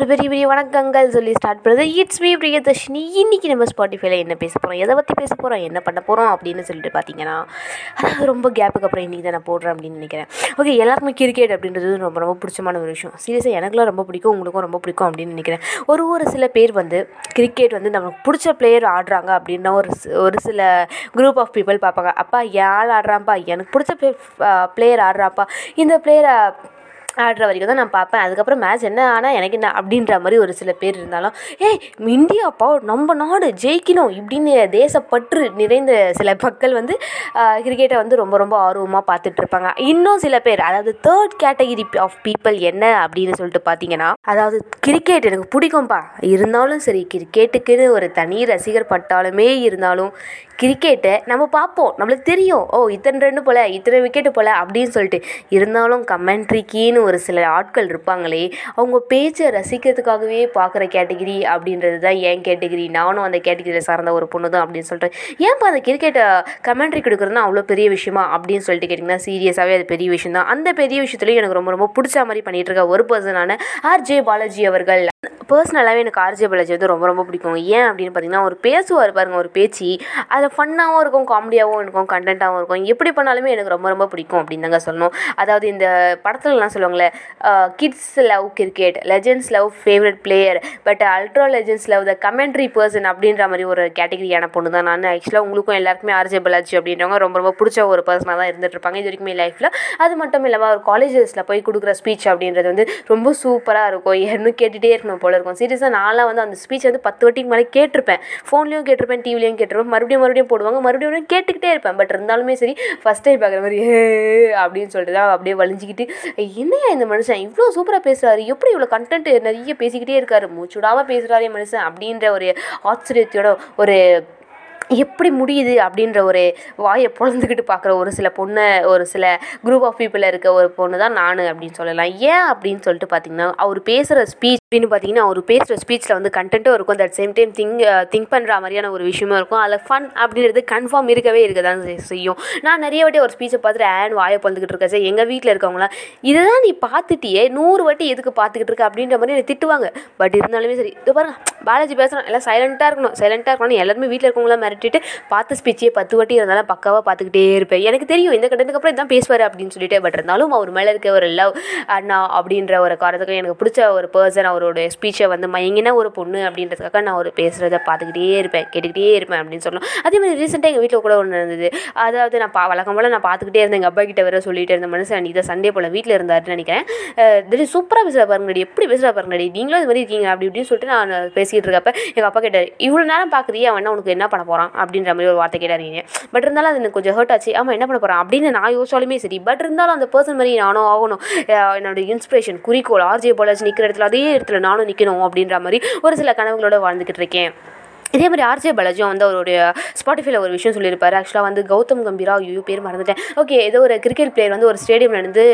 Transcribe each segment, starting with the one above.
ஒரு பெரிய பெரிய வணக்கங்கள் சொல்லி ஸ்டார்ட் பண்ணுறது. It's me Priyadarshini. இன்றைக்கி நம்ம ஸ்பாட்டிஃபைல என்ன பேச போகிறோம் எதை பற்றி பேச போகிறோம் என்ன பண்ண போகிறோம் அப்படின்னு சொல்லிட்டு பார்த்தீங்கன்னா அதாவது ரொம்ப கேப்புக்கு அப்புறம் இன்றைக்கி தான் நான் போடுறேன் அப்படின்னு நினைக்கிறேன். ஓகே எல்லாருக்குமே கிரிக்கெட் அப்படின்றது ரொம்ப ரொம்ப பிடிச்சமான ஒரு விஷயம். சீரியஸாக எனக்குலாம் ரொம்ப பிடிக்கும் உங்களுக்கும் ரொம்ப பிடிக்கும் அப்படின்னு நினைக்கிறேன். ஒரு ஒரு சில பேர் வந்து கிரிக்கெட் வந்து நமக்கு பிடிச்ச பிளேயர் ஆடுறாங்க அப்படின்னா ஒரு ஒரு சில குரூப் ஆஃப் பீப்புள் பார்ப்பாங்க. அப்பா என் ஆள் ஆடுறான்ப்பா? எனக்கு பிடிச்ச பிளேயர் ஆடுறாப்பா இந்த பிளேயரை ஆடுற வரைக்கும் தான் நான் பார்ப்பேன். அதுக்கப்புறம் மேட்ச் என்ன ஆனால் எனக்கு என்ன அப்படின்ற மாதிரி ஒரு சில பேர் இருந்தாலும் ஏய் இந்தியாப்பா நம்ம நாடு ஜெயிக்கணும். இப்படின்னு தேசப்பற்று நிறைந்த சில மக்கள் வந்து கிரிக்கெட்டை வந்து ரொம்ப ரொம்ப ஆர்வமாக பார்த்துட்டு இருப்பாங்க. இன்னும் சில பேர் அதாவது தேர்ட் கேட்டகிரி ஆஃப் பீப்புள் என்ன அப்படின்னு சொல்லிட்டு பார்த்தீங்கன்னா அதாவது கிரிக்கெட் எனக்கு பிடிக்கும்ப்பா இருந்தாலும் சரி கிரிக்கெட்டுக்குன்னு ஒரு தனி ரசிகர் பட்டாலுமே இருந்தாலும் கிரிக்கெட்டை நம்ம பார்ப்போம். நம்மளுக்கு தெரியும். ஓ இத்தனை ரெண்டு போல இத்தனை விக்கெட்டு போல அப்படின்னு சொல்லிட்டு இருந்தாலும் கமெண்ட்ரிக்கின்னு ஒரு சில ஆட்கள் இருப்பாங்களே அவங்க பேச்சை ரசிக்கிறதுக்காகவே பார்க்குற கேட்டகிரி அப்படின்றது தான் ஏன் கேட்டகிரி? நானும் அந்த கேட்டகிரியில் சார்ந்த ஒரு பொண்ணு தான் அப்படின்னு சொல்லிட்டு ஏன்ப்பா அந்த கிரிக்கெட்டை கமெண்ட்ரி கொடுக்குறதுனா அவ்வளோ பெரிய விஷயமா அப்படின்னு சொல்லிட்டு கேட்டிங்கன்னா சீரியஸாகவே அது பெரிய விஷயம் தான் அந்த பெரிய விஷயத்துலையும் எனக்கு ரொம்ப ரொம்ப பிடிச்ச மாதிரி பண்ணிகிட்டு இருக்க ஒரு பர்சனான ஆர்ஜே பாலாஜி அவர்கள். பர்சனலாகவே எனக்கு ஆர்ஜே பாலாஜி வந்து ரொம்ப ரொம்ப பிடிக்கும். ஏன் அப்படின்னு பார்த்தீங்கன்னா ஒரு பேசுவார் பாருங்க ஒரு பேச்சு. அதில் ஃபன்னாகவும் இருக்கும் காமெடியாகவும் இருக்கும் கண்டென்ட்டாகவும் இருக்கும். எப்படி பண்ணாலுமே எனக்கு ரொம்ப ரொம்ப பிடிக்கும் அப்படின்னு தாங்க சொல்லணும். அதாவது இந்த படத்துலலாம் சொல்லுவாங்களே kids love cricket legends love favourite player but ultra legends love the commentary person அப்படின்ற மாதிரி ஒரு கேட்டகரியான பொண்ணு தான் நான். ஆக்சுவலாக உங்களுக்கும் எல்லாருக்குமே ஆர்ஜே பாலாஜி அப்படின்றவங்க ரொம்ப ரொம்ப பிடிச்ச ஒரு பர்சனாக தான் இருந்துட்டு இருப்பாங்க. இது வரைக்குமே லைஃப்பில் அது மட்டும் இல்லாமல் ஒரு காலேஜஸில் போய் கொடுக்குற ஸ்பீச் அப்படின்றது வந்து ரொம்ப சூப்பராக இருக்கும். இன்னும் கேட்டுகிட்டே இருக்கணும் போல இருக்கும். சீரியஸாக நான்லாம் வந்து அந்த ஸ்பீச் வந்து பத்து வாட்டிக்கு மேலே கேட்டிருப்பேன். ஃபோன்லேயும் கேட்டிருப்பேன் டிவிலையும் கேட்டிருப்பேன். மறுபடியும் மறுபடியும் போடுவாங்க. மறுபடியும் மறுபடியும் கேட்டுக்கிட்டே இருப்பேன். பட் இருந்தாலுமே சரி ஃபஸ்ட் டைம் பார்க்குற மாதிரி அப்படின்னு சொல்லிட்டு தான் அப்படியே வலிஞ்சிக்கிட்டு என்னையா இந்த மனுஷன்? இவ்வளோ சூப்பராக பேசுகிறாரு எப்படி இவ்வளோ கண்டென்ட் நிறைய பேசிக்கிட்டே இருக்காரு? மூச்சுடாமல் பேசுகிறாரே மனுஷன். அப்படின்ற ஒரு ஆச்சரியத்தோட ஒரு எப்படி முடியுது? அப்படின்ற ஒரு வாயை பொழந்துக்கிட்டு பார்க்குற ஒரு சில பொண்ணை ஒரு சில குரூப் ஆஃப் பீப்புளில் இருக்க ஒரு பொண்ணு தான் நான் அப்படின்னு சொல்லலாம். ஏன் அப்படின்னு சொல்லிட்டு பார்த்தீங்கன்னா அவர் பேசுகிற ஸ்பீச் அப்படின்னு பார்த்தீங்கன்னா அவர் பேசுகிற ஸ்பீச்சில் வந்து கண்டென்ட்டும் இருக்கும். At same time think think பண்ணுற மாதிரியான ஒரு விஷயமும் இருக்கும். அதில் ஃபன் அப்படின்றது கன்ஃபார்ம் இருக்கவே இருக்க தான் செய்யும். நான் நிறைய வாட்டி ஒரு ஸ்பீச்சை பார்த்துட்டு ஆன் வாயை பொழுதுகிட்டு இருக்கேன் சார் எங்கள் வீட்டில் இருக்கவங்களாம் இதை தான் நீ பார்த்துட்டியே? நூறு வாட்டி எதுக்கு பார்த்துக்கிட்டு இருக்க? அப்படின்ற மாதிரி என்னை திட்டுவாங்க. பட் இருந்தாலுமே சரி இது பாருங்க பாலாஜி பேசுகிறோம் எல்லாம் சைலண்ட்டாக இருக்கணும் சைலண்ட்டாக இருக்கணும். எல்லாருமே வீட்டில் இருக்கவங்களாம் மிரட்டிட்டு பார்த்து ஸ்பீச்சே பத்து வாட்டி இருந்தாலும் பக்காவாக பார்த்துக்கிட்டே இருப்பேன். எனக்கு தெரியும் இந்த கட்டத்துக்கு அப்புறம் இதான் பேசுவார் அப்படின்னு சொல்லிட்டு. பட் இருந்தாலும் அவர் மேலே இருக்க ஒரு லவ் அண்ணா அப்படின்ற ஒரு காரணத்துக்கு எனக்கு பிடிச்ச ஒரு பர்சன் அவரோட ஸ்பீச்சை வந்து மயங்கின ஒரு பொண்ணு அப்படின்றதுக்காக நான் அவர் பேசுகிறத பார்த்துக்கிட்டே இருப்பேன் கேட்டுக்கிட்டே இருப்பேன் அப்படின்னு சொல்லணும் அதே மாதிரி ரீசெண்டாக எங்கள் வீட்டில் கூட ஒன்று இருந்தது அதாவது நான் பா வழக்கம் போல் நான் பார்த்துக்கிட்டே இருந்தேன். எங்கள் அப்பா கிட்ட வேற சொல்லிட்டு இருந்த மனுஷன் இதை சண்டே போல் வீட்டில் இருந்தாருன்னு நினைக்கிறேன். திடீர் சூப்பராக பேசுகிற பாருங்கடி எப்படி பேசுகிற பாருங்கடி நீங்களும் இது மாதிரி இருக்கீங்க அப்படி இப்படின்னு சொல்லிட்டு நான் பேசிகிட்டு இருக்கப்ப எங்கள் அப்பா கேட்டார் இவ்வளோ நேரம் பார்க்குறியா? அவன் உனக்கு என்ன பண்ண போகிறான் அப்படின்ற மாதிரி ஒரு வார்த்தை கேட்டாருங்க பட் இருந்தாலும் அது எனக்கு கொஞ்சம் ஹர்ட் ஆச்சு. ஆமாம் என்ன பண்ண போகிறான் அப்படின்னு நான் யோசிச்சாலுமே சரி. பட் இருந்தாலும் அந்த பர்சன் மாதிரி நானும் ஆகணும். என்னோட இன்ஸ்பிரேஷன் குறிக்கோள் ஆர்ஜே பாலாஜி நிற்கிற இடத்துல அதே இடத்துல நானும் நிற்கணும் அப்படின்ற மாதிரி ஒரு சில கனவுகளோட வாழ்ந்துக்கிட்டு இருக்கேன். இதே மாதிரி ஆர்ஜே பாலாஜியும் வந்து அவருடைய ஸ்பாட்டிஃபைல ஒரு விஷயம் சொல்லியிருப்பார். ஆக்சுவலாக வந்து கௌதம் கம்பீரா ஐயோ பேர் மறந்துட்டேன். ஓகே ஏதோ ஒரு கிரிக்கெட் பிளேயர் வந்து ஒரு ஸ்டேடியமில் இருந்து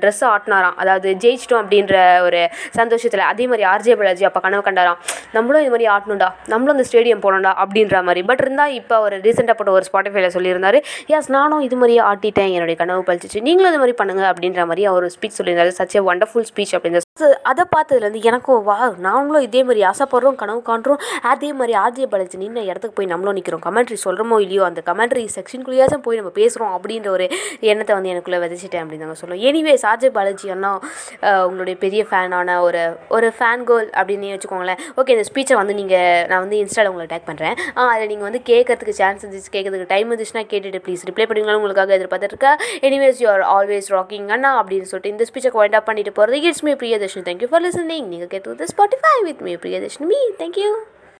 ட்ரெஸ் ஆட்டினாராம். அதாவது ஜெயிச்சிட்டோம் அப்படின்ற ஒரு சந்தோஷத்தில். அதே மாதிரி ஆர்ஜே பாலாஜி அப்போ கனவு கண்டாராம். நம்மளும் இது மாதிரி ஆட்டணும்டா. நம்மளும் அந்த ஸ்டேடியம் போகணும்டா அப்படின்ற மாதிரி. பட் இருந்தால் இப்போ அவர் ரீசெண்டாக போட்ட ஒரு ஸ்பாட்டிஃபைல சொல்லியிருந்தார் எஸ் நானும் இது மாதிரி ஆட்டிட்டேன். என்னுடைய கனவு பழிச்சிச்சு. நீங்களும் இது மாதிரி பண்ணுங்க அப்படின்ற மாதிரி அவர் ஸ்பீச் சொல்லியிருந்தார். சச் ஏ வண்டர்ஃபுல் ஸ்பீச் அப்படின்னு ஸோ அதை பார்த்ததுலேருந்து எனக்கும் வா நாங்களும் இதே மாதிரி ஆசைப்படுறோம் கனவு காண்றோம். அதே மாதிரி ஆர்ஜே பாலாஜி நின்ன இடத்துக்கு போய் நம்மளும் நிற்கிறோம் கமெண்ட்ரி சொல்கிறோமோ இல்லையோ அந்த கமெண்ட்ரி செக்ஷனுக்குள்ளேயாச்சும் போய் நம்ம பேசுகிறோம் அப்படின்ற ஒரு எண்ணத்தை வந்து எனக்குள்ளே விதைச்சிட்டேன் அப்படின்னு நாங்கள் சொல்லுவோம் எனிவேஸ் ஆர்ஜே பாலாஜி அண்ணா உங்களுடைய பெரிய ஃபேனான ஒரு ஒரு ஃபேன் கோல் அப்படின்னு வச்சுக்கோங்களேன். ஓகே இந்த ஸ்பீச்சை வந்து நீங்கள் நான் வந்து இன்ஸ்டாவில் உங்களை டேக் பண்ணுறேன் அதில் நீங்கள் வந்து கேட்கறதுக்கு சான்ஸ் இருந்துச்சு. கேட்கறதுக்கு டைம் இருந்துச்சுன்னா கேட்டுட்டு ப்ளீஸ் ரிப்ளை பண்ணுவீங்களும் உங்களுக்காக எதிர்பார்த்துருக்கா anyways you are always rocking அண்ணா அப்படின்னு சொல்லிட்டு இந்த ஸ்பீச்சை வைண்ட் அப் பண்ணிட்டு போகிறது it's me Thank you for listening. You can get to the Spotify with me, Priyadashini. Me. Thank you.